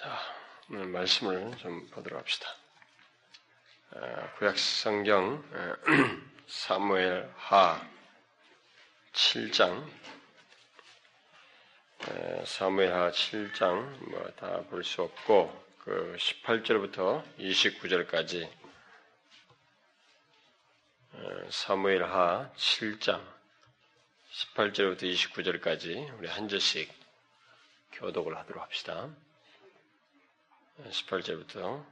자, 오늘 말씀을 좀 보도록 합시다. 어, 구약 성경 어, 사무엘 하 7장 어, 사무엘 하 7장 뭐 다 볼 수 없고 그 18절부터 29절까지 사무엘 하 7장 18절부터 29절까지 우리 한 절씩 교독을 하도록 합시다. 18절부터.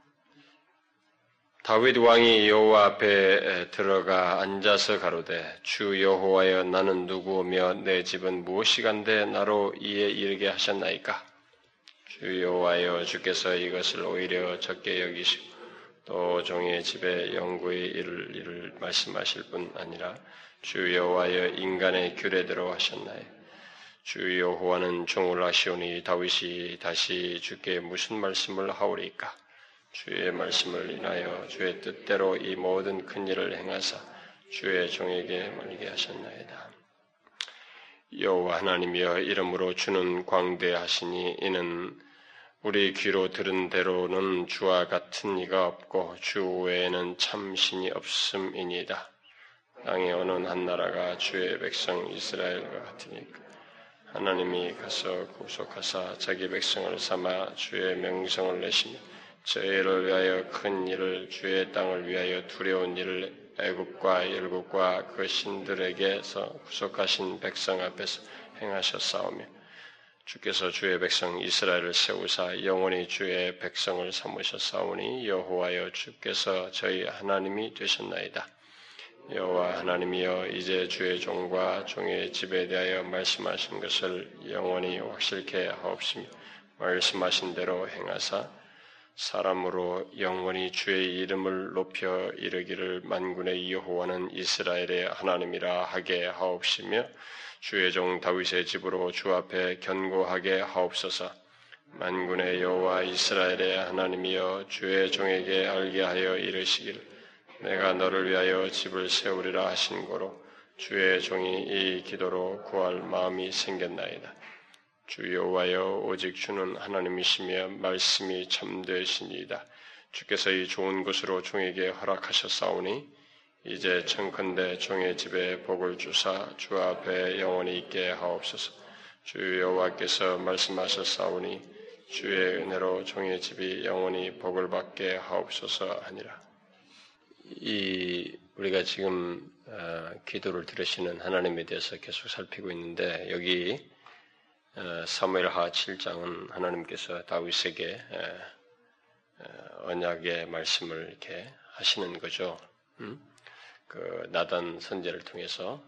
다윗 왕이 여호와 앞에 들어가 앉아서 가로되 주 여호와여 나는 누구며 내 집은 무엇이간데 나로 이에 이르게 하셨나이까? 주 여호와여 주께서 이것을 오히려 적게 여기시고 또 종의 집에 영구히 이를 일을 말씀하실 뿐 아니라 주 여호와여 인간의 규례대로 하셨나이까 주 여호와는 종을 하시오니 다윗이 다시 주께 무슨 말씀을 하오리까? 주의 말씀을 인하여 주의 뜻대로 이 모든 큰 일을 행하사 주의 종에게 말게 하셨나이다. 여호와 하나님이여 이름으로 주는 광대하시니 이는 우리 귀로 들은 대로는 주와 같은 이가 없고 주 외에는 참 신이 없음이니이다. 땅의 어느 한 나라가 주의 백성 이스라엘과 같으니까 하나님이 가서 구속하사 자기 백성을 삼아 주의 명성을 내시며 저희를 위하여 큰 일을 주의 땅을 위하여 두려운 일을 애국과 일국과 그 신들에게서 구속하신 백성 앞에서 행하셨사오며 주께서 주의 백성 이스라엘을 세우사 영원히 주의 백성을 삼으셨사오니 여호와여 주께서 저희 하나님이 되셨나이다. 여호와 하나님이여 이제 주의 종과 종의 집에 대하여 말씀하신 것을 영원히 확실케 하옵시며 말씀하신 대로 행하사 사람으로 영원히 주의 이름을 높여 이르기를 만군의 여호와는 이스라엘의 하나님이라 하게 하옵시며 주의 종 다윗의 집으로 주 앞에 견고하게 하옵소서. 만군의 여호와 이스라엘의 하나님이여 주의 종에게 알게 하여 이르시기를 내가 너를 위하여 집을 세우리라 하신 거로 주의 종이 이 기도로 구할 마음이 생겼나이다. 주 여호와여 오직 주는 하나님이시며 말씀이 참되시니이다. 주께서 이 좋은 것으로 종에게 허락하셨사오니 이제 청컨대 종의 집에 복을 주사 주 앞에 영원히 있게 하옵소서. 주 여호와께서 말씀하셨사오니 주의 은혜로 종의 집이 영원히 복을 받게 하옵소서 하니라. 이 우리가 지금 어, 기도를 들으시는 하나님에 대해서 계속 살피고 있는데 여기 어, 사무엘하 7장은 하나님께서 다윗에게 어, 언약의 말씀을 이렇게 하시는 거죠. 음? 그 나단 선제를 통해서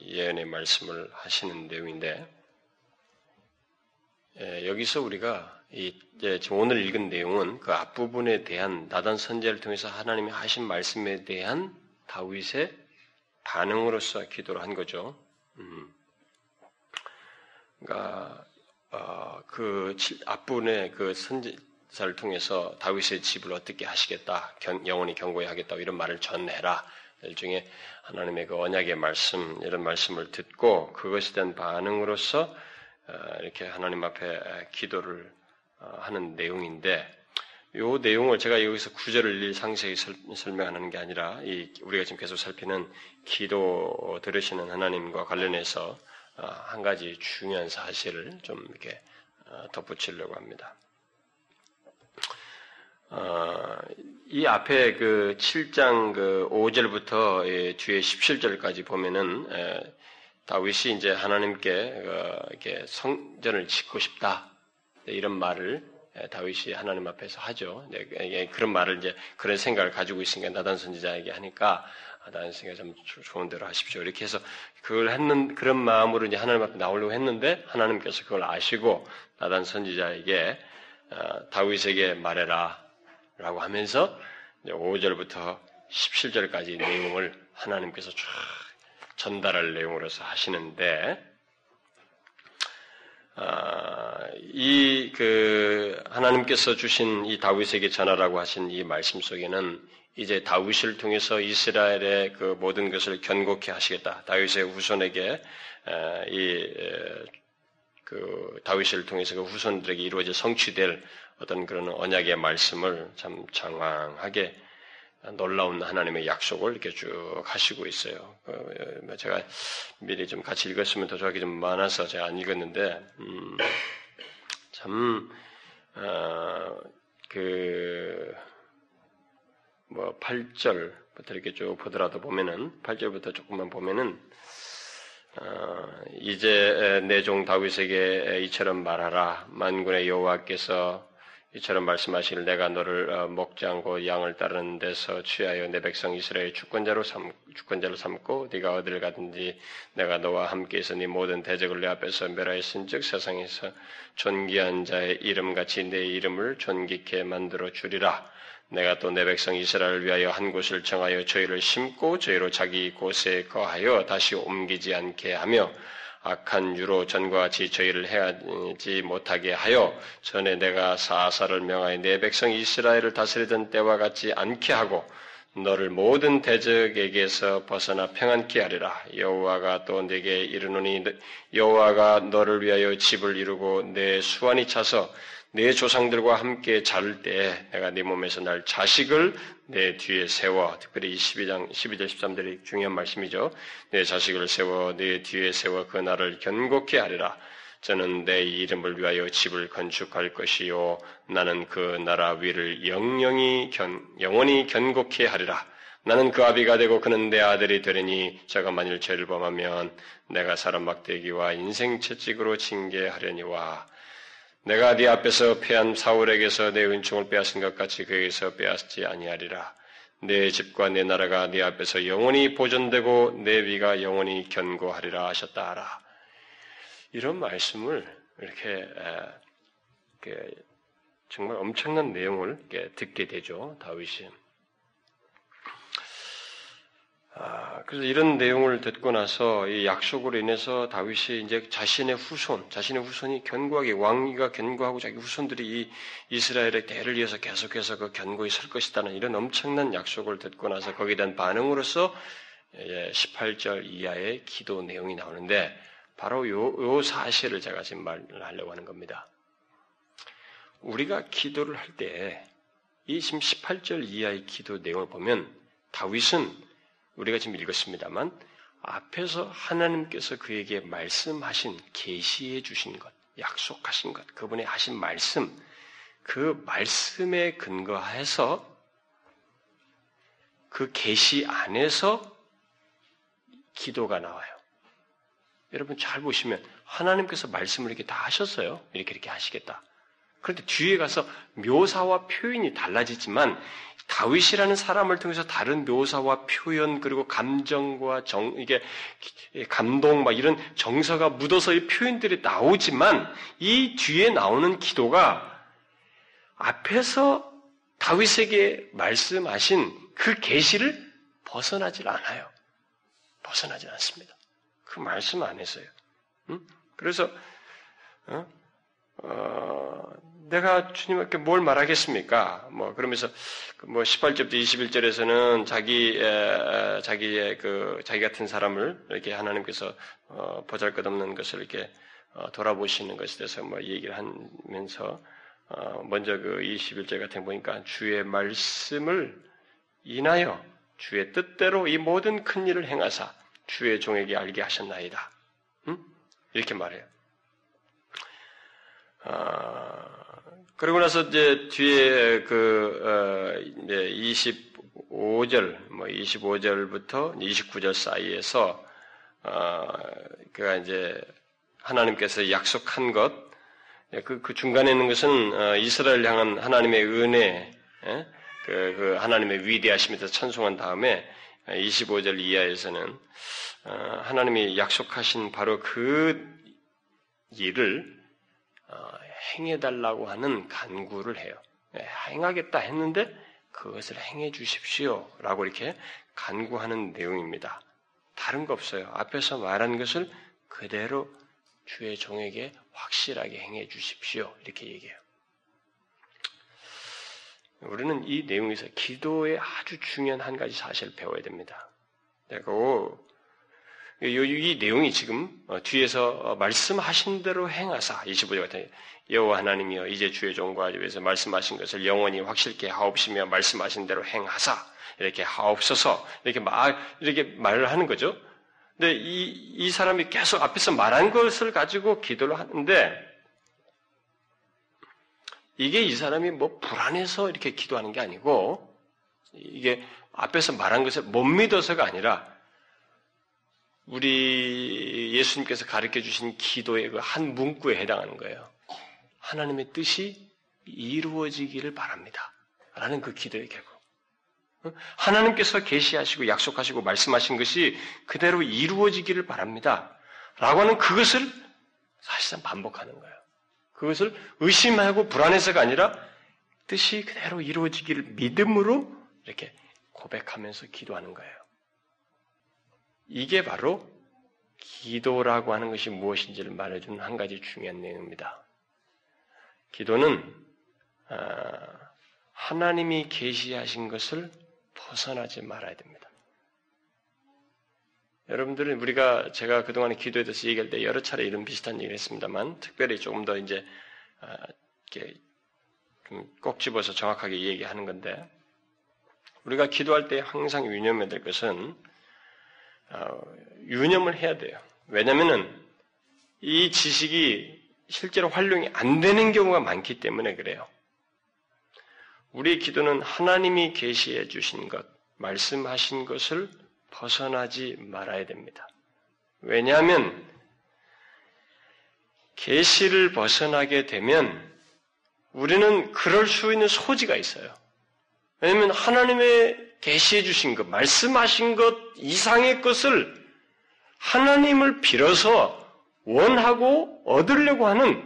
예언의 말씀을 하시는 내용인데 여기서 우리가 이, 예, 지금 오늘 읽은 내용은 그 앞부분에 대한 나단 선제를 통해서 하나님이 하신 말씀에 대한 다윗의 반응으로서 기도를 한 거죠. 음. 그러니까 어, 그 앞부분의 그 선지자를 통해서 다윗의 집을 어떻게 하시겠다, 견, 영원히 경고해 하겠다 이런 말을 전해라. 일종의 하나님의 그 언약의 말씀 이런 말씀을 듣고 그것에 대한 반응으로서 어, 이렇게 하나님 앞에 기도를 어, 하는 내용인데 이 내용을 제가 여기서 구절을 상세히 설명하는 게 아니라 이 우리가 지금 계속 살피는 기도 들으시는 하나님과 관련해서 어, 한 가지 중요한 사실을 좀 이렇게 어, 덧붙이려고 합니다. 이 앞에 그 7장 그 5절부터 뒤에 17절까지 보면은 다윗이 이제 하나님께 이렇게 성전을 짓고 싶다 네, 이런 말을 다윗이 하나님 앞에서 하죠. 네, 그런 말을 이제 그런 생각을 가지고 있으니까 나단 선지자에게 하니까 아, 나단 선지자 좀 좋은 대로 하십시오. 이렇게 해서 그걸 했는 그런 마음으로 이제 하나님 앞에 나오려고 했는데 하나님께서 그걸 아시고 나단 선지자에게 어, 다윗에게 말해라라고 하면서 5절부터 17절까지 내용을 하나님께서 쫙 전달할 내용으로서 하시는데 아, 이그 하나님께서 주신 이 다윗에게 전하라고 하신 이 말씀 속에는 이제 다윗을 통해서 이스라엘의 그 모든 것을 견고케 하시겠다. 다윗의 후손에게 이 그 다윗을 통해서 그 후손들에게 이루어져 성취될 어떤 그런 언약의 말씀을 참 장황하게 놀라운 하나님의 약속을 이렇게 쭉 하시고 있어요. 어, 제가 미리 좀 같이 읽었으면 더 좋아하기 좀 많아서 제가 안 읽었는데 음, 참 어, 그 뭐 8절부터 이렇게 쭉 보더라도 보면은 8절부터 조금만 보면은 어, 이제 내 종 다윗에게 이처럼 말하라 만군의 여호와께서 이처럼 말씀하시길 내가 너를 어, 먹장고 양을 따르는 데서 취하여 내 백성 이스라엘 주권자로 삼 주권자로 삼고 네가 어디를 가든지 내가 너와 함께해서 네 모든 대적을 내 앞에서 멸하였은즉 세상에서 존귀한 자의 이름 같이 내 이름을 존귀케 만들어 주리라. 내가 또 내 백성 이스라엘을 위하여 한 곳을 정하여 저희를 심고 저희로 자기 곳에 거하여 다시 옮기지 않게 하며 악한 유로 전과 같이 저희를 해하지 못하게 하여 전에 내가 사사를 명하여 내 백성 이스라엘을 다스리던 때와 같지 않게 하고 너를 모든 대적에게서 벗어나 평안케 하리라. 여호와가 또 내게 이르노니 여호와가 너를 위하여 집을 이루고 내 수완이 차서 내 조상들과 함께 자를 때 내가 네 몸에서 날 자식을 내 뒤에 세워 특별히 12장 12절 13절이 중요한 말씀이죠. 내 자식을 세워 내 뒤에 세워 그 나를 견고케 하리라. 저는 내 이름을 위하여 집을 건축할 것이요 나는 그 나라 위를 영영이 견, 영원히 견고케 하리라. 나는 그 아비가 되고 그는 내 아들이 되리니 저가 만일 죄를 범하면 내가 사람 막대기와 인생 채찍으로 징계하려니와 내가 네 앞에서 패한 사울에게서 내 은총을 빼앗은 것 같이 그에게서 빼앗지 아니하리라. 내 집과 내 나라가 네 앞에서 영원히 보존되고 내 위가 영원히 견고하리라 하셨다 하라. 이런 말씀을 이렇게 정말 엄청난 내용을 듣게 되죠 다윗이. 아, 그래서 이런 내용을 듣고 나서 이 약속으로 인해서 다윗이 이제 자신의 후손, 자신의 후손이 견고하게 왕위가 견고하고 자기 후손들이 이 이스라엘의 대를 이어서 계속해서 그 견고히 설 것이다는 이런 엄청난 약속을 듣고 나서 거기에 대한 반응으로서 18절 이하의 기도 내용이 나오는데 바로 요, 요 사실을 제가 지금 말을 하려고 하는 겁니다. 우리가 기도를 할 때 이 지금 18절 이하의 기도 내용을 보면 다윗은 우리가 지금 읽었습니다만 앞에서 하나님께서 그에게 말씀하신 계시해 주신 것, 약속하신 것, 그분의 하신 말씀, 그 말씀에 근거해서 그 계시 안에서 기도가 나와요. 여러분 잘 보시면 하나님께서 말씀을 이렇게 다 하셨어요. 이렇게 이렇게 하시겠다. 그런데 뒤에 가서 묘사와 표현이 달라지지만 다윗이라는 사람을 통해서 다른 묘사와 표현 그리고 감정과 정 이게 감동 막 이런 정서가 묻어서 이 표현들이 나오지만 이 뒤에 나오는 기도가 앞에서 다윗에게 말씀하신 그 계시를 벗어나질 않아요. 벗어나질 않습니다. 그 말씀 안에서요. 응? 그래서 어? 어, 내가 주님께 뭘 말하겠습니까? 뭐 그러면서 그뭐 18절부터 21절에서는 자기 에, 자기의 그 자기 같은 사람을 이렇게 하나님께서 어, 보잘것없는 것을 이렇게 어, 돌아보시는 것에 대해서 뭐 얘기를 하면서 어, 먼저 그 21절 같은 거 보니까 주의 말씀을 인하여 주의 뜻대로 이 모든 큰 일을 행하사 주의 종에게 알게 하셨나이다. 응? 이렇게 말해요. 아, 그리고 나서 이제 뒤에 그, 어, 이제 25절, 뭐 25절부터 29절 사이에서, 어, 그가 이제 하나님께서 약속한 것, 그, 그 중간에 있는 것은 어, 이스라엘 향한 하나님의 은혜, 예? 그, 그 하나님의 위대하심에서 찬송한 다음에 25절 이하에서는 어, 하나님이 약속하신 바로 그 일을 어, 행해달라고 하는 간구를 해요. 네, 행하겠다 했는데 그것을 행해 주십시오. 라고 이렇게 간구하는 내용입니다. 다른 거 없어요. 앞에서 말한 것을 그대로 주의 종에게 확실하게 행해 주십시오. 이렇게 얘기해요. 우리는 이 내용에서 기도의 아주 중요한 한 가지 사실을 배워야 됩니다. 그 이 내용이 지금 어, 뒤에서 어, 말씀하신 대로 행하사. 25절 같은 여호와 하나님이여 이제 주의 종과 집에서 말씀하신 것을 영원히 확실케 하옵시며 말씀하신 대로 행하사. 이렇게 하옵소서. 이렇게 말 이렇게 말을 하는 거죠. 근데 이, 이 사람이 계속 앞에서 말한 것을 가지고 기도를 하는데 이게 이 사람이 뭐 불안해서 이렇게 기도하는 게 아니고 이게 앞에서 말한 것을 못 믿어서가 아니라 우리 예수님께서 가르쳐 주신 기도의 그 한 문구에 해당하는 거예요. 하나님의 뜻이 이루어지기를 바랍니다. 라는 그 기도의 결국. 하나님께서 계시하시고 약속하시고 말씀하신 것이 그대로 이루어지기를 바랍니다. 라고 하는 그것을 사실상 반복하는 거예요. 그것을 의심하고 불안해서가 아니라 뜻이 그대로 이루어지기를 믿음으로 이렇게 고백하면서 기도하는 거예요. 이게 바로 기도라고 하는 것이 무엇인지를 말해주는 한 가지 중요한 내용입니다. 기도는 아, 하나님이 계시하신 것을 벗어나지 말아야 됩니다. 여러분들은 우리가 제가 그동안에 기도에 대해서 얘기할 때 여러 차례 이런 비슷한 얘기를 했습니다만 특별히 조금 더 이제 아, 이렇게 꼭 집어서 정확하게 얘기하는 건데 우리가 기도할 때 항상 유념해야 될 것은 어, 유념을 해야 돼요. 왜냐면은 이 지식이 실제로 활용이 안 되는 경우가 많기 때문에 그래요. 우리 기도는 하나님이 계시해 주신 것, 말씀하신 것을 벗어나지 말아야 됩니다. 왜냐하면 계시를 벗어나게 되면 우리는 그럴 수 있는 소지가 있어요. 왜냐하면 하나님의 계시해 주신 것, 말씀하신 것 이상의 것을 하나님을 빌어서 원하고 얻으려고 하는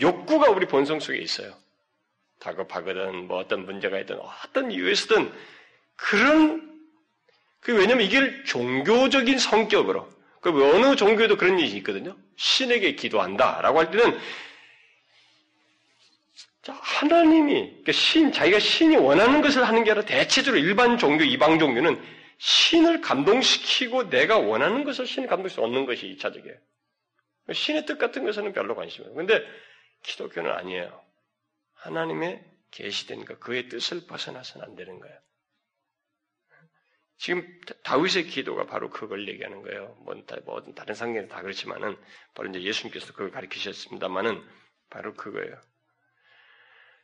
욕구가 우리 본성 속에 있어요. 다급하거든, 뭐 어떤 문제가 있든, 어떤 이유에서든 그런 그 왜냐면 이게 종교적인 성격으로 그 어느 종교에도 그런 일이 있거든요. 신에게 기도한다라고 할 때는 하나님이 그러니까 신 자기가 신이 원하는 것을 하는 게 아니라 대체적으로 일반 종교 이방 종교는 신을 감동시키고 내가 원하는 것을 신을 감동시켜 얻는 것이 이차적이에요. 신의 뜻 같은 것에는 별로 관심이 없어요. 근데 기독교는 아니에요. 하나님의 계시된 것, 그의 뜻을 벗어나서는 안 되는 거예요. 지금 다윗의 기도가 바로 그걸 얘기하는 거예요. 뭐, 뭐 다른 상경에 다 그렇지만은 바로 이제 예수님께서 그걸 가르치셨습니다만은 바로 그거예요.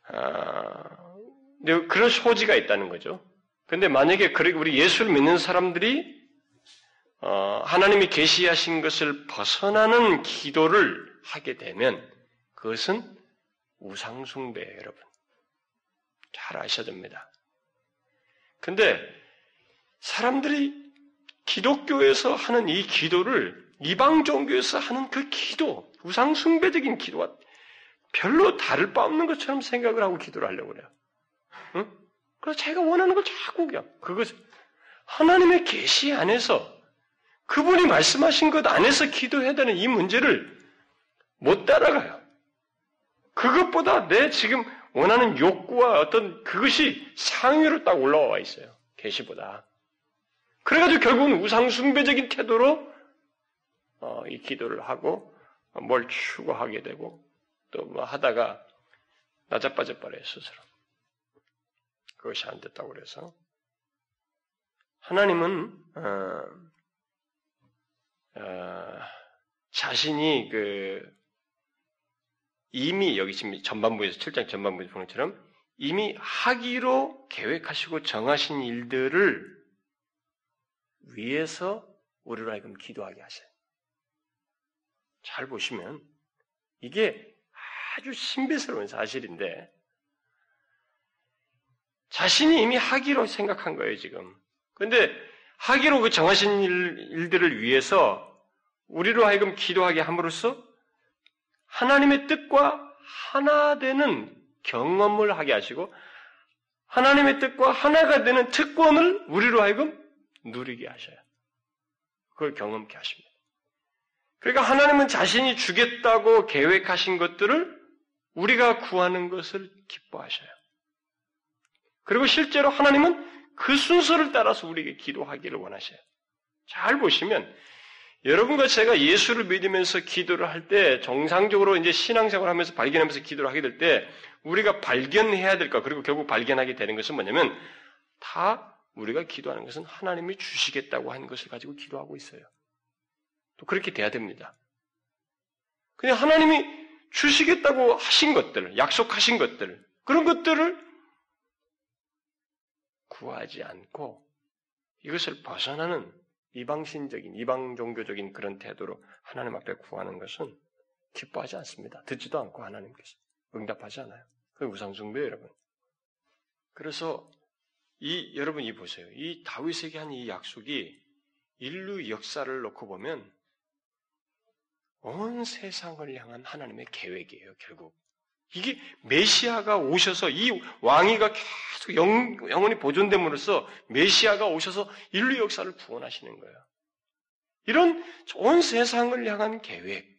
아, 그런 소지가 있다는 거죠. 근데 만약에 우리 예수를 믿는 사람들이 어, 하나님이 계시하신 것을 벗어나는 기도를 하게 되면 그것은 우상숭배예요, 여러분. 잘 아셔야 됩니다. 근데 사람들이 기독교에서 하는 이 기도를 이방 종교에서 하는 그 기도, 우상숭배적인 기도와 별로 다를 바 없는 것처럼 생각을 하고 기도를 하려고 그래요. 응? 그래서 자기가 원하는 걸 자꾸 그냥 그것을 하나님의 계시 안에서 그분이 말씀하신 것 안에서 기도해야 되는 이 문제를 못 따라가요. 그것보다 내 지금 원하는 욕구와 어떤 그것이 상위로 딱 올라와 있어요. 계시보다. 그래가지고 결국은 우상숭배적인 태도로 어, 이 기도를 하고 뭘 추구하게 되고 또 뭐 하다가 나자빠져 버려요 스스로. 그것이 안 됐다고 그래서 하나님은 어, 어, 자신이 그 이미 여기 지금 전반부에서 7장 전반부에서 보는 것처럼 이미 하기로 계획하시고 정하신 일들을 위해서 우리로 하여금 기도하게 하셔요. 잘 보시면 이게 아주 신비스러운 사실인데 자신이 이미 하기로 생각한 거예요, 지금. 근데 하기로 그 정하신 일, 들을 위해서 우리로 하여금 기도하게 함으로써 하나님의 뜻과 하나 되는 경험을 하게 하시고 하나님의 뜻과 하나가 되는 특권을 우리로 하여금 누리게 하셔요. 그걸 경험케 하십니다. 그러니까 하나님은 자신이 주겠다고 계획하신 것들을 우리가 구하는 것을 기뻐하셔요. 그리고 실제로 하나님은 그 순서를 따라서 우리에게 기도하기를 원하셔요. 잘 보시면 여러분과 제가 예수를 믿으면서 기도를 할 때 정상적으로 이제 신앙생활 하면서 발견하면서 기도를 하게 될 때 우리가 발견해야 될까 그리고 결국 발견하게 되는 것은 뭐냐면 다 우리가 기도하는 것은 하나님이 주시겠다고 하는 것을 가지고 기도하고 있어요. 또 그렇게 돼야 됩니다. 그냥 하나님이 주시겠다고 하신 것들, 약속하신 것들, 그런 것들을 구하지 않고 이것을 벗어나는 이방신적인, 이방 종교적인 그런 태도로 하나님 앞에 구하는 것은 기뻐하지 않습니다. 듣지도 않고 하나님께서 응답하지 않아요. 그 우상숭배 여러분. 그래서 이 여러분 이 보세요. 이 다윗에게 한 이 약속이 인류 역사를 놓고 보면 온 세상을 향한 하나님의 계획이에요. 결국 이게 메시아가 오셔서 이 왕위가 계속 영, 영원히 보존됨으로써 메시아가 오셔서 인류 역사를 구원하시는 거예요. 이런 온 세상을 향한 계획.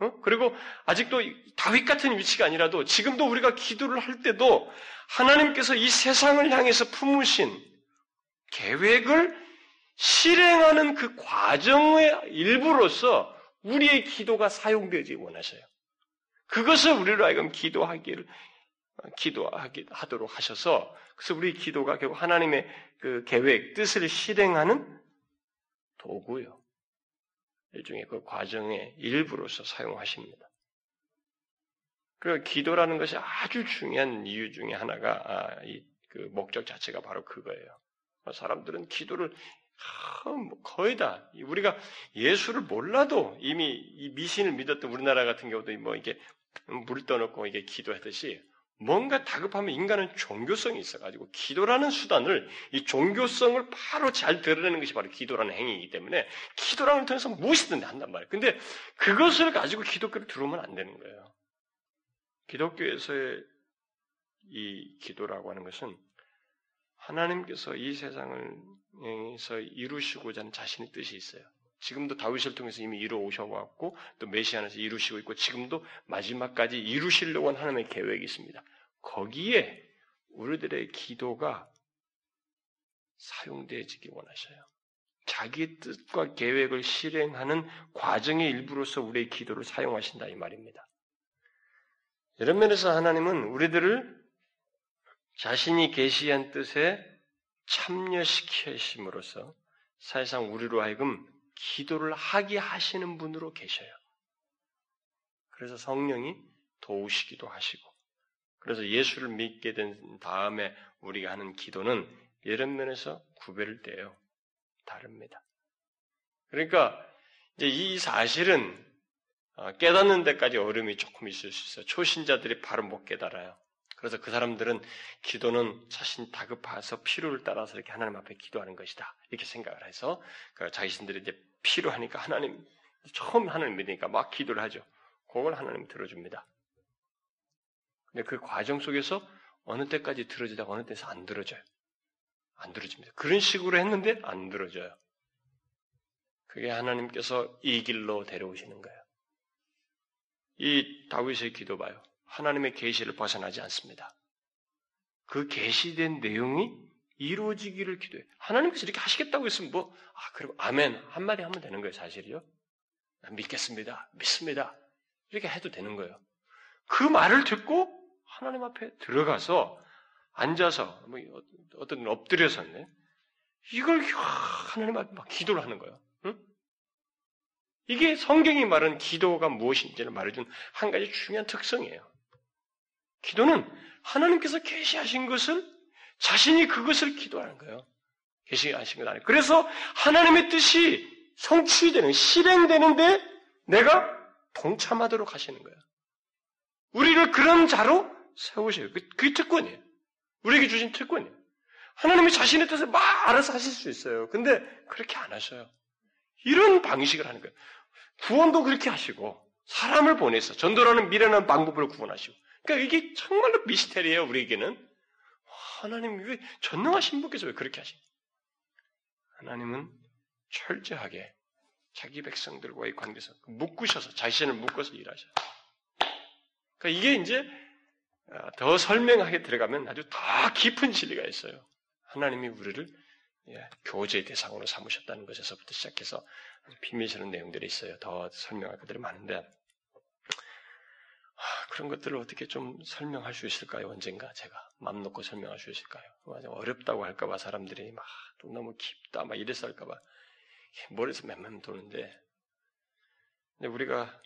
어? 그리고 아직도 다윗 같은 위치가 아니라도 지금도 우리가 기도를 할 때도 하나님께서 이 세상을 향해서 품으신 계획을 실행하는 그 과정의 일부로서 우리의 기도가 사용되지 원하셔요. 그것을 우리로 하여금 기도하기를 기도하기 하도록 하셔서 그래서 우리 기도가 결국 하나님의 그 계획 뜻을 실행하는 도구요. 일종의 그 과정의 일부로서 사용하십니다. 그 기도라는 것이 아주 중요한 이유 중에 하나가 아, 이 그 목적 자체가 바로 그거예요. 사람들은 기도를 뭐 거의 다 우리가 예수를 몰라도 이미 이 미신을 믿었던 우리나라 같은 경우도 뭐 이게 물 떠놓고 이게 기도하듯이 뭔가 다급하면 인간은 종교성이 있어가지고 기도라는 수단을 이 종교성을 바로 잘 드러내는 것이 바로 기도라는 행위이기 때문에 기도라는 통해서 무엇이든 한단 말이에요. 근데 그것을 가지고 기독교를 들어오면 안 되는 거예요. 기독교에서의 이 기도라고 하는 것은 하나님께서 이 세상을에서 이루시고자 하는 자신의 뜻이 있어요. 지금도 다윗을 통해서 이미 이루어 오셔왔고 또 메시아 안에서 이루시고 있고 지금도 마지막까지 이루시려고 하는 하나님의 계획이 있습니다. 거기에 우리들의 기도가 사용되어지기 원하셔요. 자기 뜻과 계획을 실행하는 과정의 일부로서 우리의 기도를 사용하신다 이 말입니다. 이런 면에서 하나님은 우리들을 자신이 계시한 뜻에 참여시키심으로써 사실상 우리로 하여금 기도를 하게 하시는 분으로 계셔요. 그래서 성령이 도우시기도 하시고, 그래서 예수를 믿게 된 다음에 우리가 하는 기도는 이런 면에서 구별을 떼요. 다릅니다. 그러니까 이제 이 사실은 어, 깨닫는 데까지 어려움이 조금 있을 수 있어요. 초신자들이 바로 못 깨달아요. 그래서 그 사람들은 기도는 자신 다급해서 필요를 따라서 이렇게 하나님 앞에 기도하는 것이다. 이렇게 생각을 해서 그 자신들이 이제 필요하니까 하나님 처음 하나님 믿으니까 막 기도를 하죠. 그걸 하나님 들어줍니다. 근데 그 과정 속에서 어느 때까지 들어지다가 어느 때서 안 들어져요. 안 들어집니다. 그런 식으로 했는데 안 들어져요. 그게 하나님께서 이 길로 데려오시는 거예요. 이 다윗의 기도 봐요. 하나님의 계시를 벗어나지 않습니다. 그 계시된 내용이 이루어지기를 기도해. 하나님께서 이렇게 하시겠다고 했으면 뭐, 아, 그리고 아멘. 한마디 하면 되는 거예요, 사실이요. 믿겠습니다. 믿습니다. 이렇게 해도 되는 거예요. 그 말을 듣고 하나님 앞에 들어가서 앉아서, 뭐, 어떤 엎드려서네. 이걸 하나님 앞에 막 기도를 하는 거예요. 응? 이게 성경이 말하는 기도가 무엇인지를 말해준 한 가지 중요한 특성이에요. 기도는 하나님께서 계시하신 것을 자신이 그것을 기도하는 거예요. 계시하신 것 아니에요. 그래서 하나님의 뜻이 성취되는 실행되는데 내가 동참하도록 하시는 거예요. 우리를 그런 자로 세우셔요. 그, 그게 특권이에요. 우리에게 주신 특권이에요. 하나님이 자신의 뜻을 막 알아서 하실 수 있어요. 근데 그렇게 안 하셔요. 이런 방식을 하는 거예요. 구원도 그렇게 하시고 사람을 보내서 전도라는 미련한 방법으로 구원하시고 그러니까 이게 정말로 미스테리예요, 우리에게는. 하나님, 왜, 전능하신 분께서 왜 그렇게 하시 하나님은 철저하게 자기 백성들과의 관계에서 묶으셔서, 자신을 묶어서 일하셔요. 그러니까 이게 이제 어, 더 설명하게 들어가면 아주 더 깊은 진리가 있어요. 하나님이 우리를 예, 교제의 대상으로 삼으셨다는 것에서부터 시작해서 비밀스러운 내용들이 있어요. 더 설명할 것들이 많은데 하, 그런 것들을 어떻게 좀 설명할 수 있을까요? 언젠가 제가 맘 놓고 설명할 수 있을까요? 어렵다고 할까봐 사람들이 막또 너무 깊다 막 이래서 할까봐 머리에서 맴맴 도는데 근데 우리가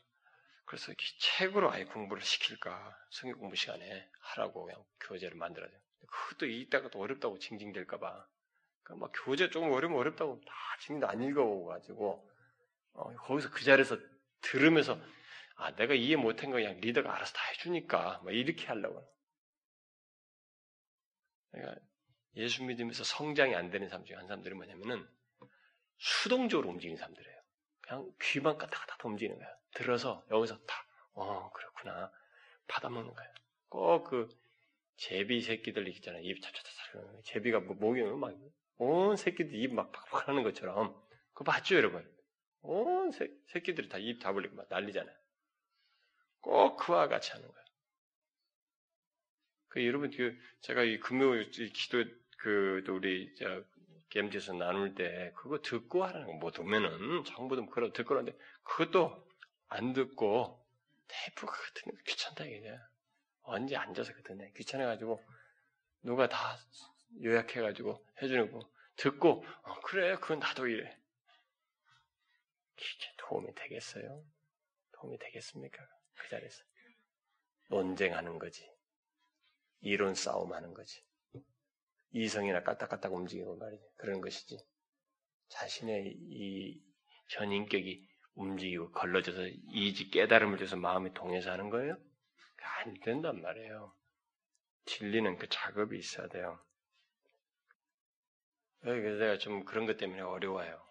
그래서 책으로 아예 공부를 시킬까 성경 공부 시간에 하라고 그냥 교재를 만들어야 돼요. 그것도 이따가 또 어렵다고 징징댈까봐 그러니까 막 교재 조금 어려면 어렵다고 다 지금도 안 읽어보가지고 어, 거기서 그 자리에서 들으면서 아 내가 이해 못한 거 그냥 리더가 알아서 다 해주니까 뭐 이렇게 하려고. 그러니까 예수 믿으면서 성장이 안 되는 사람 중에 한 사람들이 뭐냐면은 수동적으로 움직이는 사람들이에요. 그냥 귀만 까딱까딱 움직이는 거야. 들어서 여기서 다, 어, 그렇구나. 받아먹는 거야. 꼭 그 제비 새끼들 있잖아요. 입 차차차차. 제비가 뭐 목이 막, 온 새끼들 입 막 팍팍 하는 것처럼. 그거 봤죠, 여러분? 온 새, 새끼들이 다 입 다 벌리고 막 난리잖아요. 꼭 그와 같이 하는 거예요. 그 여러분, 그, 제가 이 금요 기도, 그, 또 우리, 저, 게임에서 나눌 때, 그거 듣고 하라는 거, 못 오면은, 정보도 그런 듣고 하는데, 그것도 안 듣고, 테이프 같은 거 귀찮다, 이게. 언제 앉아서 그듣네 귀찮아가지고, 누가 다 요약해가지고 해주는 거, 듣고, 어, 그래, 그건 나도 이래. 이게 도움이 되겠어요? 도움이 되겠습니까? 그 자리에서. 논쟁하는 거지. 이론 싸움하는 거지. 이성이나 까딱까딱 움직이고 말이지. 그런 것이지. 자신의 이 현인격이 움직이고 걸러져서 이지 깨달음을 줘서 마음이 동해서 하는 거예요? 안 된단 말이에요. 진리는 그 작업이 있어야 돼요. 그래서 내가 좀 그런 것 때문에 어려워요.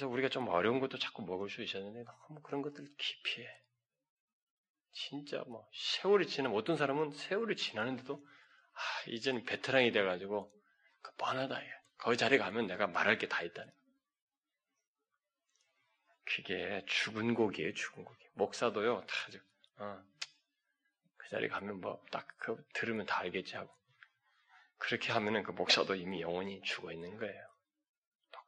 그래서 우리가 좀 어려운 것도 자꾸 먹을 수 있었는데 너무 그런 것들 기피해. 진짜 뭐 세월이 지나면 어떤 사람은 세월이 지나는데도 아, 이제는 베테랑이 돼가지고 그 뻔하다. 거기 자리 가면 내가 말할 게 다 있다는. 그게 죽은 고기예요, 죽은 고기. 목사도요, 다, 어, 그 자리 가면 뭐, 딱, 그, 들으면 다 알겠지 하고. 그렇게 하면은 그 목사도 이미 영원히 죽어 있는 거예요.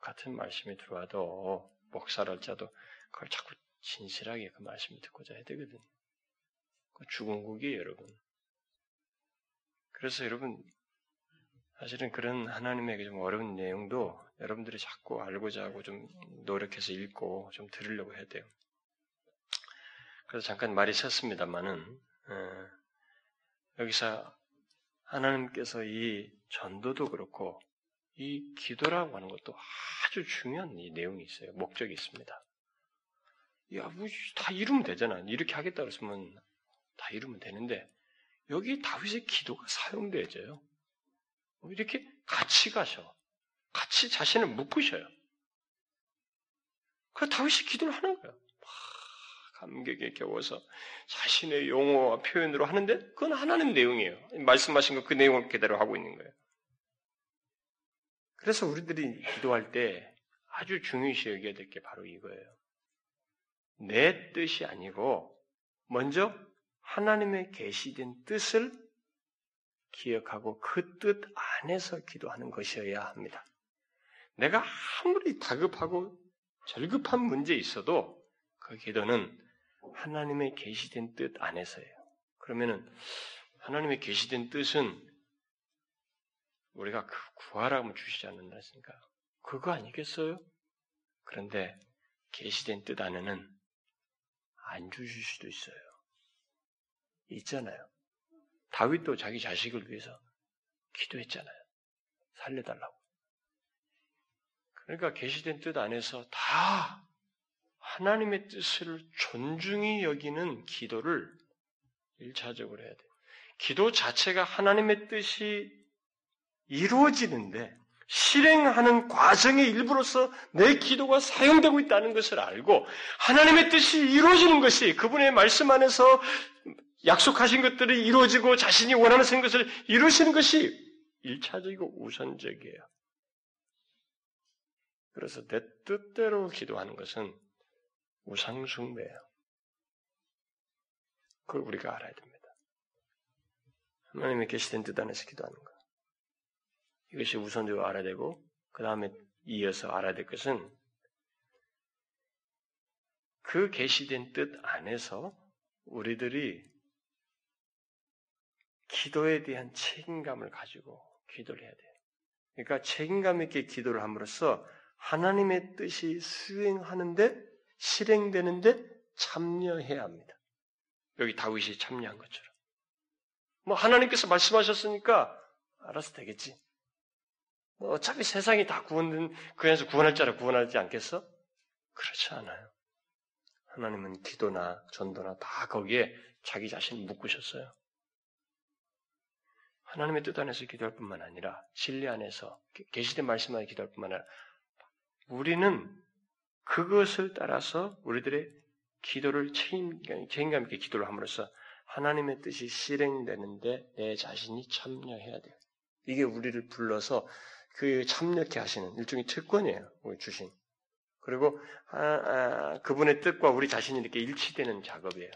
똑같은 말씀이 들어와도, 목사랄 자도 그걸 자꾸 진실하게 그 말씀을 듣고자 해야 되거든. 그 고기예요, 여러분. 그래서 여러분, 사실은 그런 하나님의 좀 어려운 내용도 여러분들이 자꾸 알고자 하고 좀 노력해서 읽고 좀 들으려고 해야 돼요. 그래서 잠깐 말이 섰습니다만은 어, 여기서 하나님께서 이 전도도 그렇고 이 기도라고 하는 것도 아주 중요한 이 내용이 있어요. 목적이 있습니다. 야, 뭐 다 이루면 되잖아. 이렇게 하겠다 그랬으면 다 이루면 되는데 여기 다윗의 기도가 사용되어져요. 이렇게 같이 가셔. 같이 자신을 묶으셔요. 그 다윗이 기도를 하는 거예요. 감격에 겨워서 자신의 용어와 표현으로 하는데 그건 하나님 내용이에요. 말씀하신 거그 내용을 그대로 하고 있는 거예요. 그래서 우리들이 기도할 때 아주 중요시 여겨야 될 게 바로 이거예요. 내 뜻이 아니고 먼저 하나님의 계시된 뜻을 기억하고 그 뜻 안에서 기도하는 것이어야 합니다. 내가 아무리 다급하고 절급한 문제 있어도 그 기도는 하나님의 계시된 뜻 안에서예요. 그러면은 하나님의 계시된 뜻은 우리가 그 구하라고 주시지 않는다니까 그거 아니겠어요? 그런데 계시된 뜻 안에는 안 주실 수도 있어요. 있잖아요. 다윗도 자기 자식을 위해서 기도했잖아요. 살려달라고. 그러니까 계시된 뜻 안에서 다 하나님의 뜻을 존중히 여기는 기도를 일차적으로 해야 돼요. 기도 자체가 하나님의 뜻이 이루어지는데 실행하는 과정의 일부로서 내 기도가 사용되고 있다는 것을 알고 하나님의 뜻이 이루어지는 것이 그분의 말씀 안에서 약속하신 것들이 이루어지고 자신이 원하는 것을 이루시는 것이 일차적이고 우선적이에요. 그래서 내 뜻대로 기도하는 것은 우상숭배예요. 그걸 우리가 알아야 됩니다. 하나님의 계시된 뜻 안에서 기도하는 것. 이것이 우선적으로 알아야 되고 그 다음에 이어서 알아야 될 것은 그 계시된 뜻 안에서 우리들이 기도에 대한 책임감을 가지고 기도를 해야 돼요. 그러니까 책임감 있게 기도를 함으로써 하나님의 뜻이 수행하는데 실행되는데 참여해야 합니다. 여기 다윗이 참여한 것처럼. 뭐 하나님께서 말씀하셨으니까 알아서 되겠지. 뭐 어차피 세상이 다 구원된 그 안에서 구원할 자라 구원하지 않겠어? 그렇지 않아요. 하나님은 기도나 전도나 다 거기에 자기 자신을 묶으셨어요. 하나님의 뜻 안에서 기도할 뿐만 아니라 진리 안에서 계시된 말씀 안에 기도할 뿐만 아니라 우리는 그것을 따라서 우리들의 기도를 책임, 책임감 있게 기도를 함으로써 하나님의 뜻이 실행되는데 내 자신이 참여해야 돼요. 이게 우리를 불러서 그 참여케 하시는 일종의 특권이에요. 우리 주신. 그리고 아, 아, 그분의 뜻과 우리 자신이 이렇게 일치되는 작업이에요.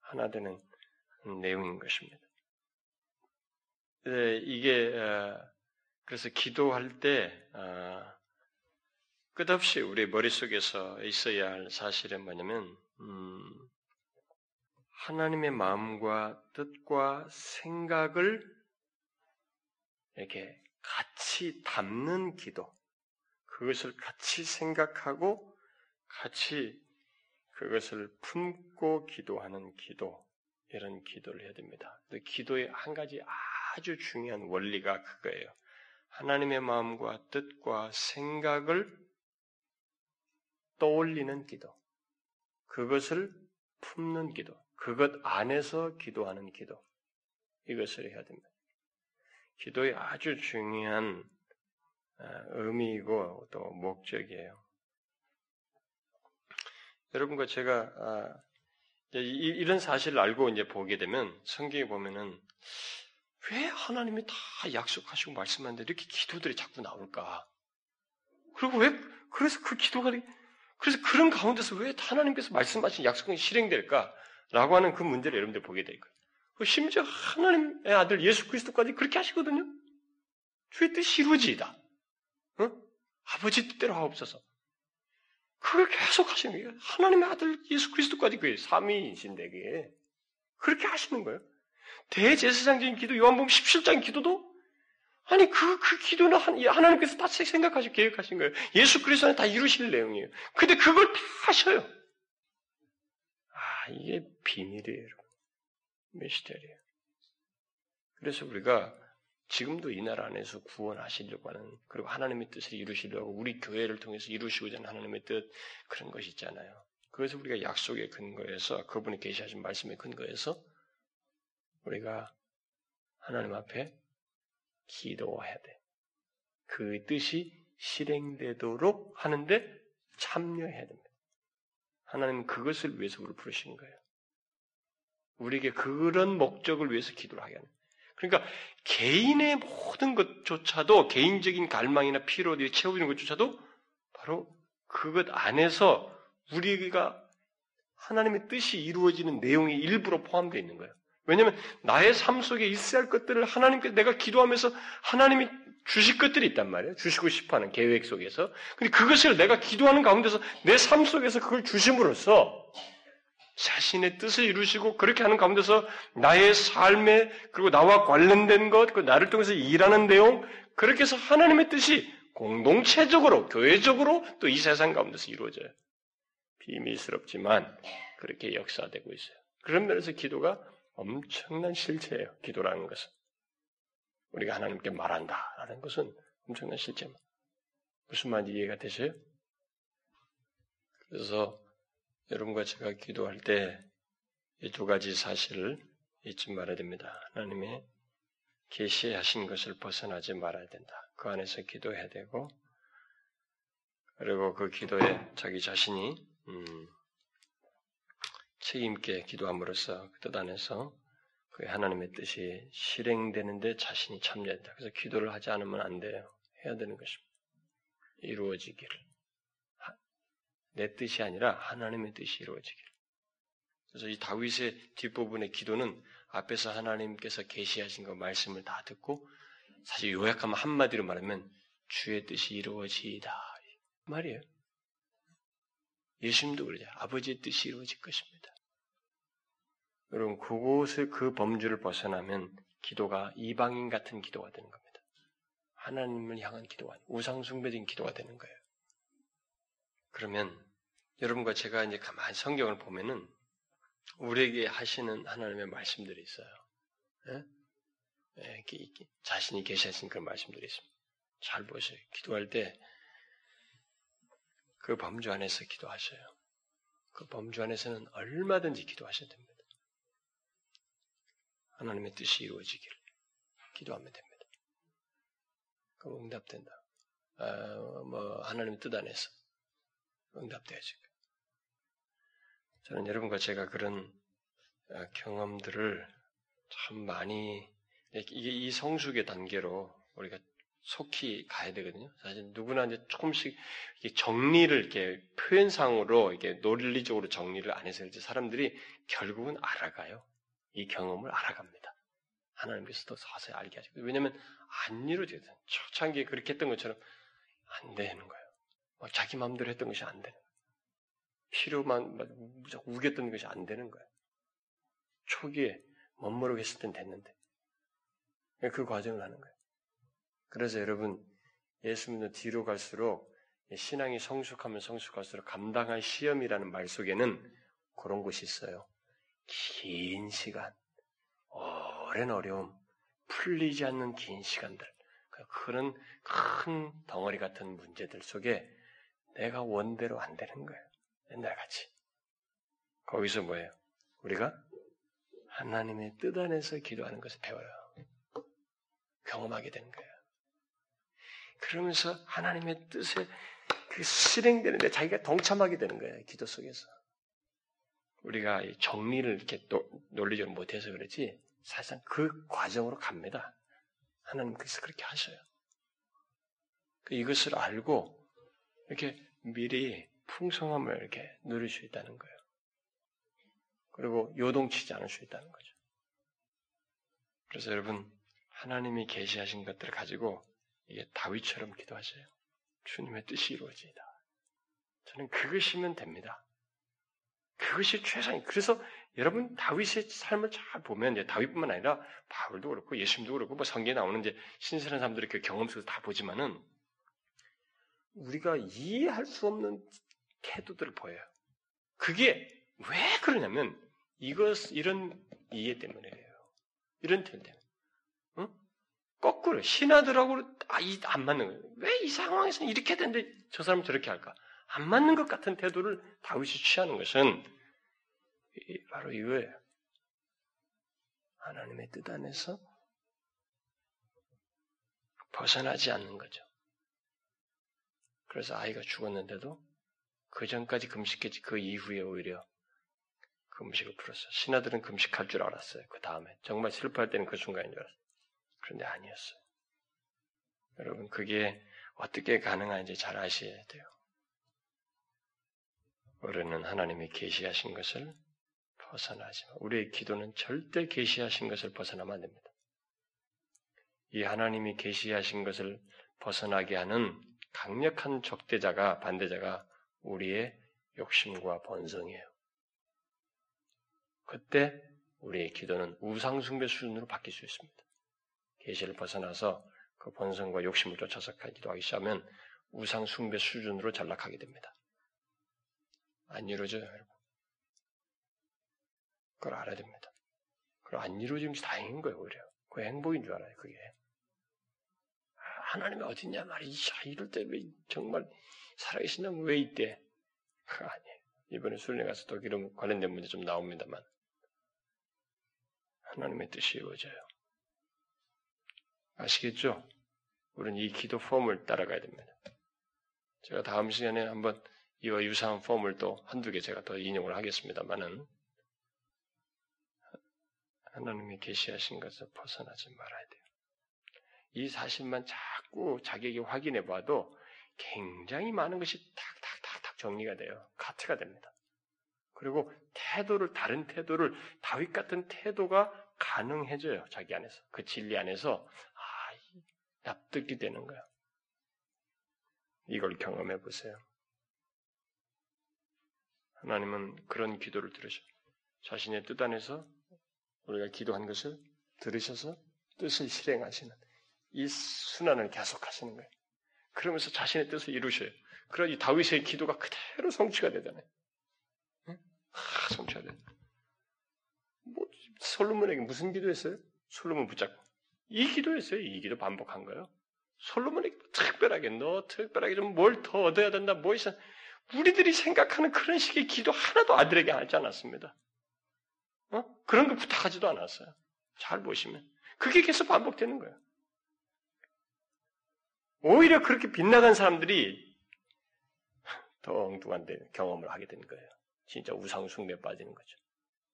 하나 되는 내용인 것입니다. 네, 이게 어, 그래서 기도할 때 어, 끝없이 우리 머릿속에서 있어야 할 사실은 뭐냐면 음, 하나님의 마음과 뜻과 생각을 이렇게 같이 담는 기도, 그것을 같이 생각하고 같이 그것을 품고 기도하는 기도, 이런 기도를 해야 됩니다. 기도의 한 가지 아주 중요한 원리가 그거예요. 하나님의 마음과 뜻과 생각을 떠올리는 기도. 그것을 품는 기도. 그것 안에서 기도하는 기도. 이것을 해야 됩니다. 기도의 아주 중요한 아, 의미이고 또 목적이에요. 여러분과 제가 아, 이런 사실을 알고 이제 보게 되면 성경에 보면은 왜 하나님이 다 약속하시고 말씀하는데 이렇게 기도들이 자꾸 나올까? 그리고 왜 그래서 그 기도가 그래서 그런 가운데서 왜 하나님께서 말씀하신 약속이 실행될까? 라고 하는 그 문제를 여러분들 보게 될 거예요. 그 심지어 하나님의 아들 예수 그리스도까지 그렇게 하시거든요. 주의 뜻이 이루어지이다. 어? 아버지 뜻대로 하옵소서. 그걸 계속 하시는 거예요. 하나님의 아들 예수 그리스도까지 그 삼위이신데 그게 그렇게 하시는 거예요. 대제사장적인 기도 요한복음 17장 기도도 아니 그, 그 기도는 하나님께서 다 생각하시고 계획하신 거예요. 예수 그리스도 안에 다 이루실 내용이에요. 근데 그걸 다 하셔요. 아 이게 비밀이에요. 미스테리예요. 그래서 우리가 지금도 이 나라 안에서 구원하시려고 하는 그리고 하나님의 뜻을 이루시려고 우리 교회를 통해서 이루시고자 하는 하나님의 뜻 그런 것이 있잖아요. 그래서 우리가 약속의 근거에서 그분이 계시하신 말씀의 근거에서 우리가 하나님 앞에 기도해야 돼. 그 뜻이 실행되도록 하는데 참여해야 됩니다. 하나님은 그것을 위해서 우리를 부르신 거예요. 우리에게 그런 목적을 위해서 기도를 하게 하는. 그러니까 개인의 모든 것조차도 개인적인 갈망이나 피로를 채워주는 것조차도 바로 그것 안에서 우리가 하나님의 뜻이 이루어지는 내용이 일부러 포함되어 있는 거예요. 왜냐하면 나의 삶 속에 있어야 할 것들을 하나님께 내가 기도하면서 하나님이 주실 것들이 있단 말이에요. 주시고 싶어하는 계획 속에서. 근데 그것을 내가 기도하는 가운데서 내 삶 속에서 그걸 주심으로써 자신의 뜻을 이루시고 그렇게 하는 가운데서 나의 삶에 그리고 나와 관련된 것, 그 나를 통해서 일하는 내용 그렇게 해서 하나님의 뜻이 공동체적으로 교회적으로 또 이 세상 가운데서 이루어져요. 비밀스럽지만 그렇게 역사되고 있어요. 그런 면에서 기도가 엄청난 실체예요. 기도라는 것은. 우리가 하나님께 말한다라는 것은 엄청난 실체입니다. 무슨 말인지 이해가 되세요? 그래서 여러분과 제가 기도할 때 이 두 가지 사실을 잊지 말아야 됩니다. 하나님의 계시하신 것을 벗어나지 말아야 된다. 그 안에서 기도해야 되고 그리고 그 기도에 자기 자신이 음, 책임 있게 기도함으로써 그 뜻 안에서 그 하나님의 뜻이 실행되는데 자신이 참여한다. 그래서 기도를 하지 않으면 안 돼요. 해야 되는 것입니다. 이루어지기를. 내 뜻이 아니라 하나님의 뜻이 이루어지기를. 그래서 이 다윗의 뒷부분의 기도는 앞에서 하나님께서 계시하신 그 말씀을 다 듣고 사실 요약하면 한마디로 말하면 주의 뜻이 이루어지이다. 말이에요. 예수님도 그러죠. 아버지의 뜻이 이루어질 것입니다. 여러분, 그곳을, 그 범주를 벗어나면 기도가 이방인 같은 기도가 되는 겁니다. 하나님을 향한 기도가 아니고 우상 숭배적인 기도가 되는 거예요. 그러면 여러분과 제가 이제 가만히 성경을 보면은 우리에게 하시는 하나님의 말씀들이 있어요. 예? 예, 자신이 계시하신 그런 말씀들이 있습니다. 잘 보세요. 기도할 때 그 범주 안에서 기도하셔요. 그 범주 안에서는 얼마든지 기도하셔야 됩니다. 하나님의 뜻이 이루어지기를 기도하면 됩니다. 그럼 응답된다. 아, 뭐 하나님의 뜻 안에서 응답돼야지. 저는 여러분과 제가 그런 아, 경험들을 참 많이 이게 이 성숙의 단계로 우리가 속히 가야 되거든요. 사실 누구나 이제 조금씩 정리를 이렇게 표현상으로 이게 논리적으로 정리를 안 해서 이제 사람들이 결국은 알아가요. 이 경험을 알아갑니다. 하나님께서 더 자세히 알게 하시고 왜냐하면 안 이루어지거든. 초창기에 그렇게 했던 것처럼 안 되는 거예요. 자기 마음대로 했던 것이 안 되는. 필요만 우겼던 것이 안 되는 거예요. 초기에 멋모르게 했을 땐 됐는데 그 과정을 하는 거예요. 그래서 여러분 예수 믿는 뒤로 갈수록 신앙이 성숙하면 성숙할수록 감당할 시험이라는 말 속에는 그런 것이 있어요. 긴 시간, 오랜 어려움, 풀리지 않는 긴 시간들, 그런 큰 덩어리 같은 문제들 속에 내가 원대로 안 되는 거예요. 옛날 같이. 거기서 뭐예요? 우리가 하나님의 뜻 안에서 기도하는 것을 배워요. 경험하게 되는 거예요. 그러면서 하나님의 뜻에 그 실행되는데 자기가 동참하게 되는 거예요. 기도 속에서. 우리가 정리를 이렇게 또 논리적으로 못해서 그렇지 사실상 그 과정으로 갑니다. 하나님께서 그렇게 하셔요. 그 이것을 알고 이렇게 미리 풍성함을 이렇게 누릴 수 있다는 거예요. 그리고 요동치지 않을 수 있다는 거죠. 그래서 여러분 하나님이 계시하신 것들을 가지고 이게 다윗처럼 기도하세요. 주님의 뜻이 이루어지이다. 저는 그것이면 됩니다. 그것이 최상이. 그래서 여러분 다윗의 삶을 잘 보면 이제 다윗뿐만 아니라 바울도 그렇고 예수님도 그렇고 뭐 성경에 나오는 이제 신선한 사람들의 그 경험 속에서 다 보지만은 우리가 이해할 수 없는 태도들을 보여요. 그게 왜 그러냐면 이것 이런 이해 때문이에요. 이런 태도 때문에. 응? 거꾸로 신하들하고 아, 이, 안 맞는 거예요. 왜 이 상황에서는 이렇게 되는데 저 사람은 저렇게 할까? 안 맞는 것 같은 태도를 다윗이 취하는 것은 바로 이거예요. 하나님의 뜻 안에서 벗어나지 않는 거죠. 그래서 아이가 죽었는데도 그 전까지 금식했지 그 이후에 오히려 금식을 풀었어요. 신하들은 금식할 줄 알았어요. 그 다음에 정말 슬퍼할 때는 그 순간인 줄 알았어요. 그런데 아니었어요. 여러분 그게 어떻게 가능한지 잘 아셔야 돼요. 우리는 하나님이 계시하신 것을 벗어나지 마. 우리의 기도는 절대 계시하신 것을 벗어나면 안 됩니다. 이 하나님이 계시하신 것을 벗어나게 하는 강력한 적대자가 반대자가 우리의 욕심과 번성이에요. 그때 우리의 기도는 우상숭배 수준으로 바뀔 수 있습니다. 계시를 벗어나서 그 번성과 욕심을 쫓아서 기도하기 시작하면 우상숭배 수준으로 전락하게 됩니다. 안 이루어져요, 여러분. 그걸 알아야 됩니다. 그걸 안 이루어지는 게 다행인 거예요, 오히려. 그 행복인 줄 알아요, 그게. 하나님이 어딨냐 말이지. 이럴 때 왜 정말 살아계신 다면 왜 이때? 아니에요. 이번에 수련회 가서 또 이런 관련된 문제 좀 나옵니다만. 하나님의 뜻이 이루어져요. 아시겠죠? 우리는 이 기도 폼을 따라가야 됩니다. 제가 다음 시간에 한번 이와 유사한 폼을 또 한두 개 제가 더 인용을 하겠습니다만은 하나님이 계시하신 것을 벗어나지 말아야 돼요. 이 사실만 자꾸 자기에게 확인해 봐도 굉장히 많은 것이 탁탁탁탁 정리가 돼요. 카트가 됩니다. 그리고 태도를 다른 태도를 다윗 같은 태도가 가능해져요. 자기 안에서 그 진리 안에서 아 납득이 되는 거야. 이걸 경험해 보세요. 하나님은 그런 기도를 들으셔. 자신의 뜻 안에서 우리가 기도한 것을 들으셔서 뜻을 실행하시는 이 순환을 계속 하시는 거예요. 그러면서 자신의 뜻을 이루셔요. 그러니 다윗의 기도가 그대로 성취가 되잖아요. 응? 아, 성취가 돼. 뭐 솔로몬에게 무슨 기도했어요? 솔로몬 붙잡고 이 기도했어요. 이 기도 반복한 거예요. 솔로몬에게 특별하게 너 특별하게 좀 뭘 더 얻어야 된다. 뭐 있어? 우리들이 생각하는 그런 식의 기도 하나도 아들에게 하지 않았습니다. 어? 그런 거 부탁하지도 않았어요. 잘 보시면 그게 계속 반복되는 거예요. 오히려 그렇게 빗나간 사람들이 더 엉뚱한 경험을 하게 되는 거예요. 진짜 우상숭배에 빠지는 거죠.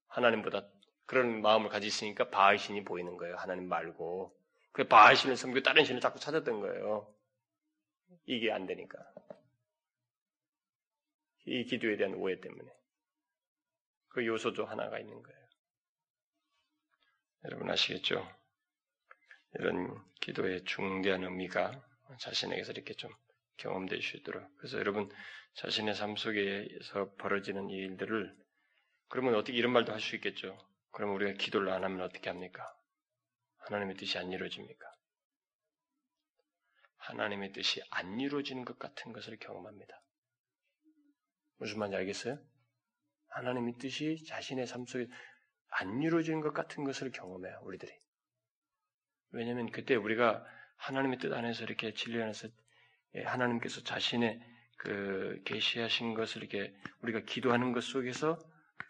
하나님보다 그런 마음을 가지있으니까 바알신이 보이는 거예요. 하나님 말고. 그 바알신을 섬기고 다른 신을 자꾸 찾았던 거예요. 이게 안 되니까. 이 기도에 대한 오해 때문에. 그 요소 중 하나가 있는 거예요. 여러분 아시겠죠? 이런 기도의 중대한 의미가 자신에게서 이렇게 좀 경험될 수 있도록. 그래서 여러분 자신의 삶 속에서 벌어지는 일들을 그러면 어떻게 이런 말도 할 수 있겠죠. 그러면 우리가 기도를 안 하면 어떻게 합니까? 하나님의 뜻이 안 이루어집니까? 하나님의 뜻이 안 이루어지는 것 같은 것을 경험합니다. 무슨 말인지 알겠어요? 하나님의 뜻이 자신의 삶 속에 안 이루어지는 것 같은 것을 경험해요, 우리들이. 왜냐하면 그때 우리가 하나님의 뜻 안에서 이렇게 진리 안에서 예, 하나님께서 자신의 그 계시하신 것을 이렇게 우리가 기도하는 것 속에서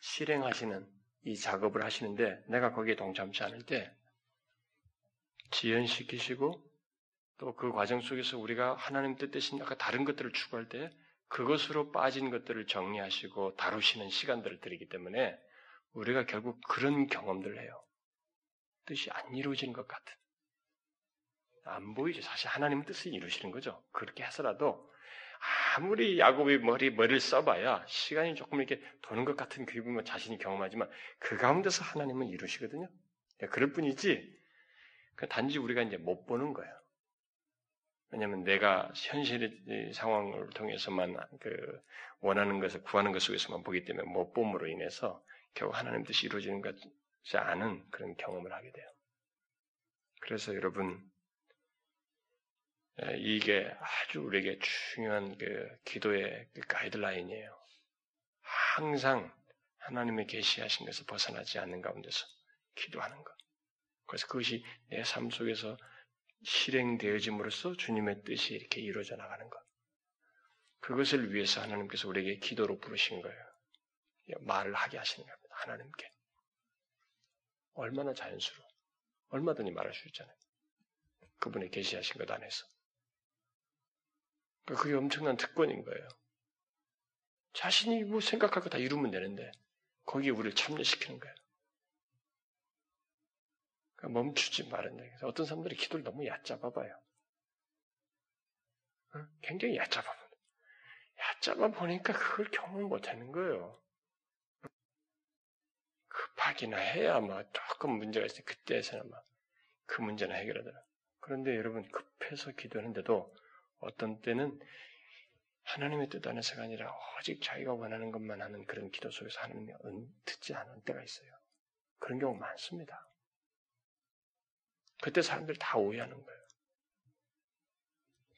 실행하시는 이 작업을 하시는데 내가 거기에 동참치 않을 때 지연시키시고 또 그 과정 속에서 우리가 하나님 뜻 대신 아까 다른 것들을 추구할 때 그것으로 빠진 것들을 정리하시고 다루시는 시간들을 드리기 때문에 우리가 결국 그런 경험들을 해요. 뜻이 안 이루어진 것 같은. 안 보이죠. 사실 하나님 뜻을 이루시는 거죠. 그렇게 해서라도 아무리 야곱이 머리, 머리를 써봐야 시간이 조금 이렇게 도는 것 같은 기분만 자신이 경험하지만 그 가운데서 하나님은 이루시거든요. 예, 그럴 뿐이지, 그 단지 우리가 이제 못 보는 거예요. 왜냐하면 내가 현실의 상황을 통해서만 그 원하는 것을 구하는 것 속에서만 보기 때문에 못 봄으로 인해서 결국 하나님 뜻이 이루어지는 것이 않은 그런 경험을 하게 돼요. 그래서 여러분 예, 이게 아주 우리에게 중요한 그 기도의 그 가이드라인이에요. 항상 하나님의 계시하신 것을 벗어나지 않는 가운데서 기도하는 것. 그래서 그것이 내 삶 속에서 실행되어짐으로써 주님의 뜻이 이렇게 이루어져 나가는 것. 그것을 위해서 하나님께서 우리에게 기도로 부르신 거예요. 말을 하게 하시는 겁니다. 하나님께. 얼마나 자연스러워. 얼마든지 말할 수 있잖아요. 그분의 계시하신 것 안에서. 그러니까 그게 엄청난 특권인 거예요. 자신이 뭐 생각하고 다 이루면 되는데 거기에 우리를 참여시키는 거예요. 그러니까 멈추지 말은다. 어떤 사람들이 기도를 너무 얕잡아 봐요. 굉장히 얕잡아 봐. 얕잡아 보니까 그걸 경험 못 하는 거예요. 급하기나 해야 뭐 조금 문제가 있어요. 그때에서는 막그 문제는 해결하더라. 그런데 여러분 급해서 기도하는데도 어떤 때는 하나님의 뜻 안에서가 아니라 오직 자기가 원하는 것만 하는 그런 기도 속에서 하나님이 듣지 않은 때가 있어요. 그런 경우 많습니다. 그때 사람들 다 오해하는 거예요.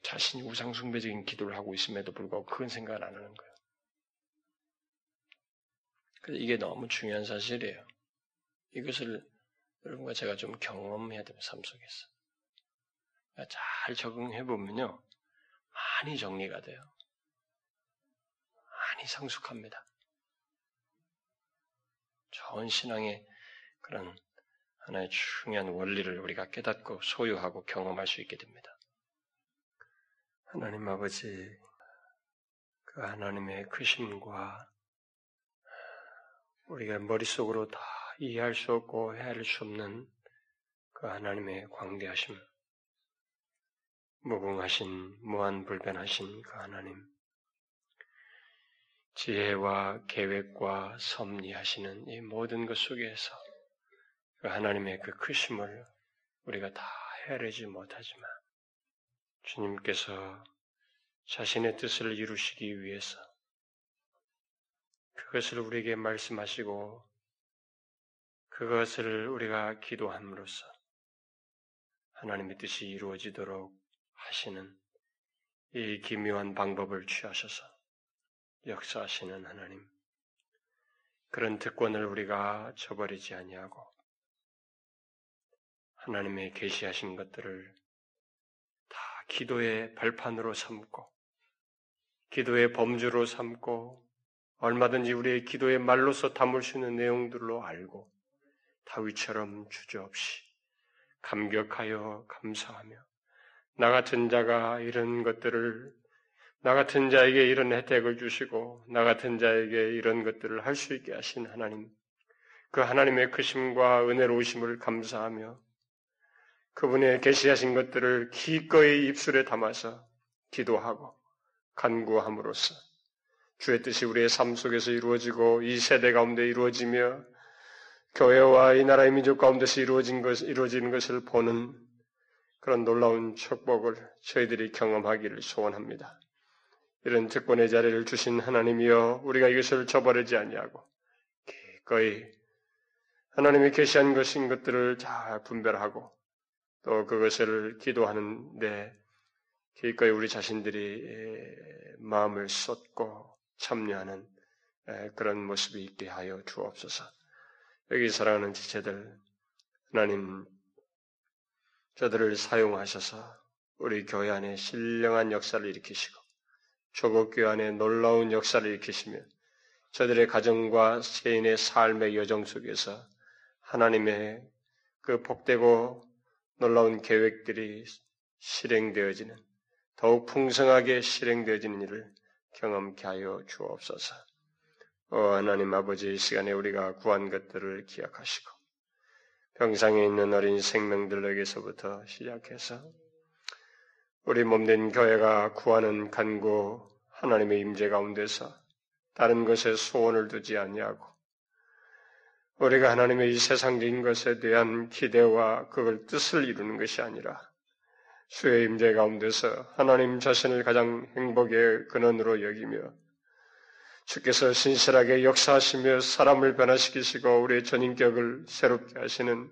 자신이 우상숭배적인 기도를 하고 있음에도 불구하고 그건 생각을 안 하는 거예요. 그래서 이게 너무 중요한 사실이에요. 이것을 여러분과 제가 좀 경험해야 됩니다. 삶 속에서. 잘 적응해 보면요. 많이 정리가 돼요. 많이 성숙합니다. 좋은 신앙의 그런 하나의 중요한 원리를 우리가 깨닫고 소유하고 경험할 수 있게 됩니다. 하나님 아버지, 그 하나님의 크심과 우리가 머릿속으로 다 이해할 수 없고 헤아릴 수 없는 그 하나님의 광대하심, 무궁하신 무한불변하신 그 하나님, 지혜와 계획과 섭리하시는 이 모든 것 속에서 그 하나님의 그 크심을 우리가 다 헤아리지 못하지만 주님께서 자신의 뜻을 이루시기 위해서 그것을 우리에게 말씀하시고 그것을 우리가 기도함으로써 하나님의 뜻이 이루어지도록 하시는 이 기묘한 방법을 취하셔서 역사하시는 하나님. 그런 특권을 우리가 저버리지 아니하고 하나님의 계시하신 것들을 다 기도의 발판으로 삼고 기도의 범주로 삼고 얼마든지 우리의 기도의 말로서 담을 수 있는 내용들로 알고 다윗처럼 주저없이 감격하여 감사하며 나 같은 자가 이런 것들을 나 같은 자에게 이런 혜택을 주시고 나 같은 자에게 이런 것들을 할 수 있게 하신 하나님 그 하나님의 크심과 은혜로우심을 감사하며 그분의 계시하신 것들을 기꺼이 입술에 담아서 기도하고 간구함으로써 주의 뜻이 우리의 삶 속에서 이루어지고 이 세대 가운데 이루어지며 교회와 이 나라의 민족 가운데서 이루어진 것, 이루어지는 것을 보는 그런 놀라운 축복을 저희들이 경험하기를 소원합니다. 이런 특권의 자리를 주신 하나님이여 우리가 이것을 저버리지 아니하고 기꺼이 하나님이 계시한 것인 것들을 잘 분별하고 또 그것을 기도하는데 기꺼이 우리 자신들이 마음을 쏟고 참여하는 그런 모습이 있게 하여 주옵소서. 여기 사랑하는 지체들, 하나님, 저들을 사용하셔서 우리 교회 안에 신령한 역사를 일으키시고, 조국 교회 안에 놀라운 역사를 일으키시며, 저들의 가정과 세인의 삶의 여정 속에서 하나님의 그 복되고 놀라운 계획들이 실행되어지는, 더욱 풍성하게 실행되어지는 일을 경험케 하여 주옵소서. 어, 하나님 아버지 시간에 우리가 구한 것들을 기억하시고 병상에 있는 어린 생명들에게서부터 시작해서 우리 몸된 교회가 구하는 간구 하나님의 임재 가운데서 다른 것에 소원을 두지 아니하고 우리가 하나님의 이 세상적인 것에 대한 기대와 그걸 뜻을 이루는 것이 아니라 수의 임재 가운데서 하나님 자신을 가장 행복의 근원으로 여기며 주께서 신실하게 역사하시며 사람을 변화시키시고 우리의 전인격을 새롭게 하시는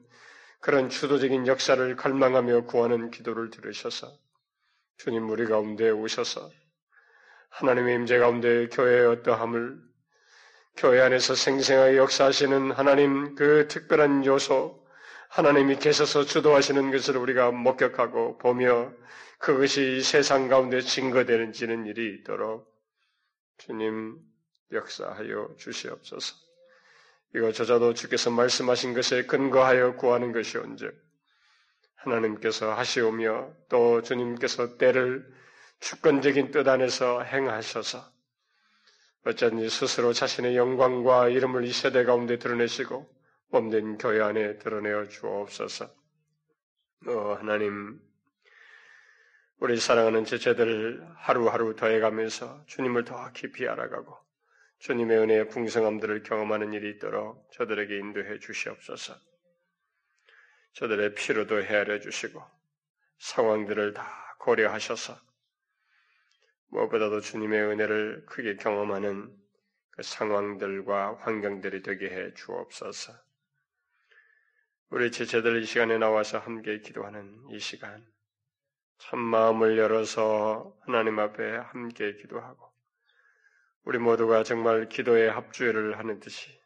그런 주도적인 역사를 갈망하며 구하는 기도를 들으셔서 주님 우리 가운데 오셔서 하나님의 임재 가운데 교회의 어떠함을 교회 안에서 생생하게 역사하시는 하나님 그 특별한 요소 하나님이 계셔서 주도하시는 것을 우리가 목격하고 보며 그것이 세상 가운데 증거되는지는 일이 있도록 주님 역사하여 주시옵소서. 이거 저자도 주께서 말씀하신 것에 근거하여 구하는 것이온즉 하나님께서 하시오며 또 주님께서 때를 주권적인 뜻 안에서 행하셔서 어쩐지 스스로 자신의 영광과 이름을 이 세대 가운데 드러내시고 몸된 교회 안에 드러내어 주옵소서. 어, 하나님, 우리 사랑하는 제자들 하루하루 더해가면서 주님을 더 깊이 알아가고 주님의 은혜의 풍성함들을 경험하는 일이 있도록 저들에게 인도해 주시옵소서. 저들의 피로도 헤아려 주시고 상황들을 다 고려하셔서 무엇보다도 주님의 은혜를 크게 경험하는 그 상황들과 환경들이 되게 해 주옵소서. 우리 제자들 이 시간에 나와서 함께 기도하는 이 시간, 참 마음을 열어서 하나님 앞에 함께 기도하고 우리 모두가 정말 기도에 합주를 하는 듯이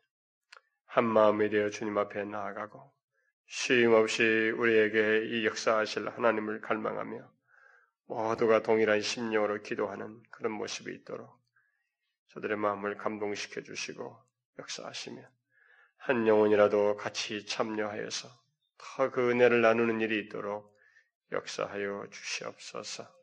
한 마음이 되어 주님 앞에 나아가고 쉼 없이 우리에게 이 역사하실 하나님을 갈망하며 모두가 동일한 심령으로 기도하는 그런 모습이 있도록 저들의 마음을 감동시켜 주시고 역사하시며 한 영혼이라도 같이 참여하여서 더 그 은혜를 나누는 일이 있도록 역사하여 주시옵소서.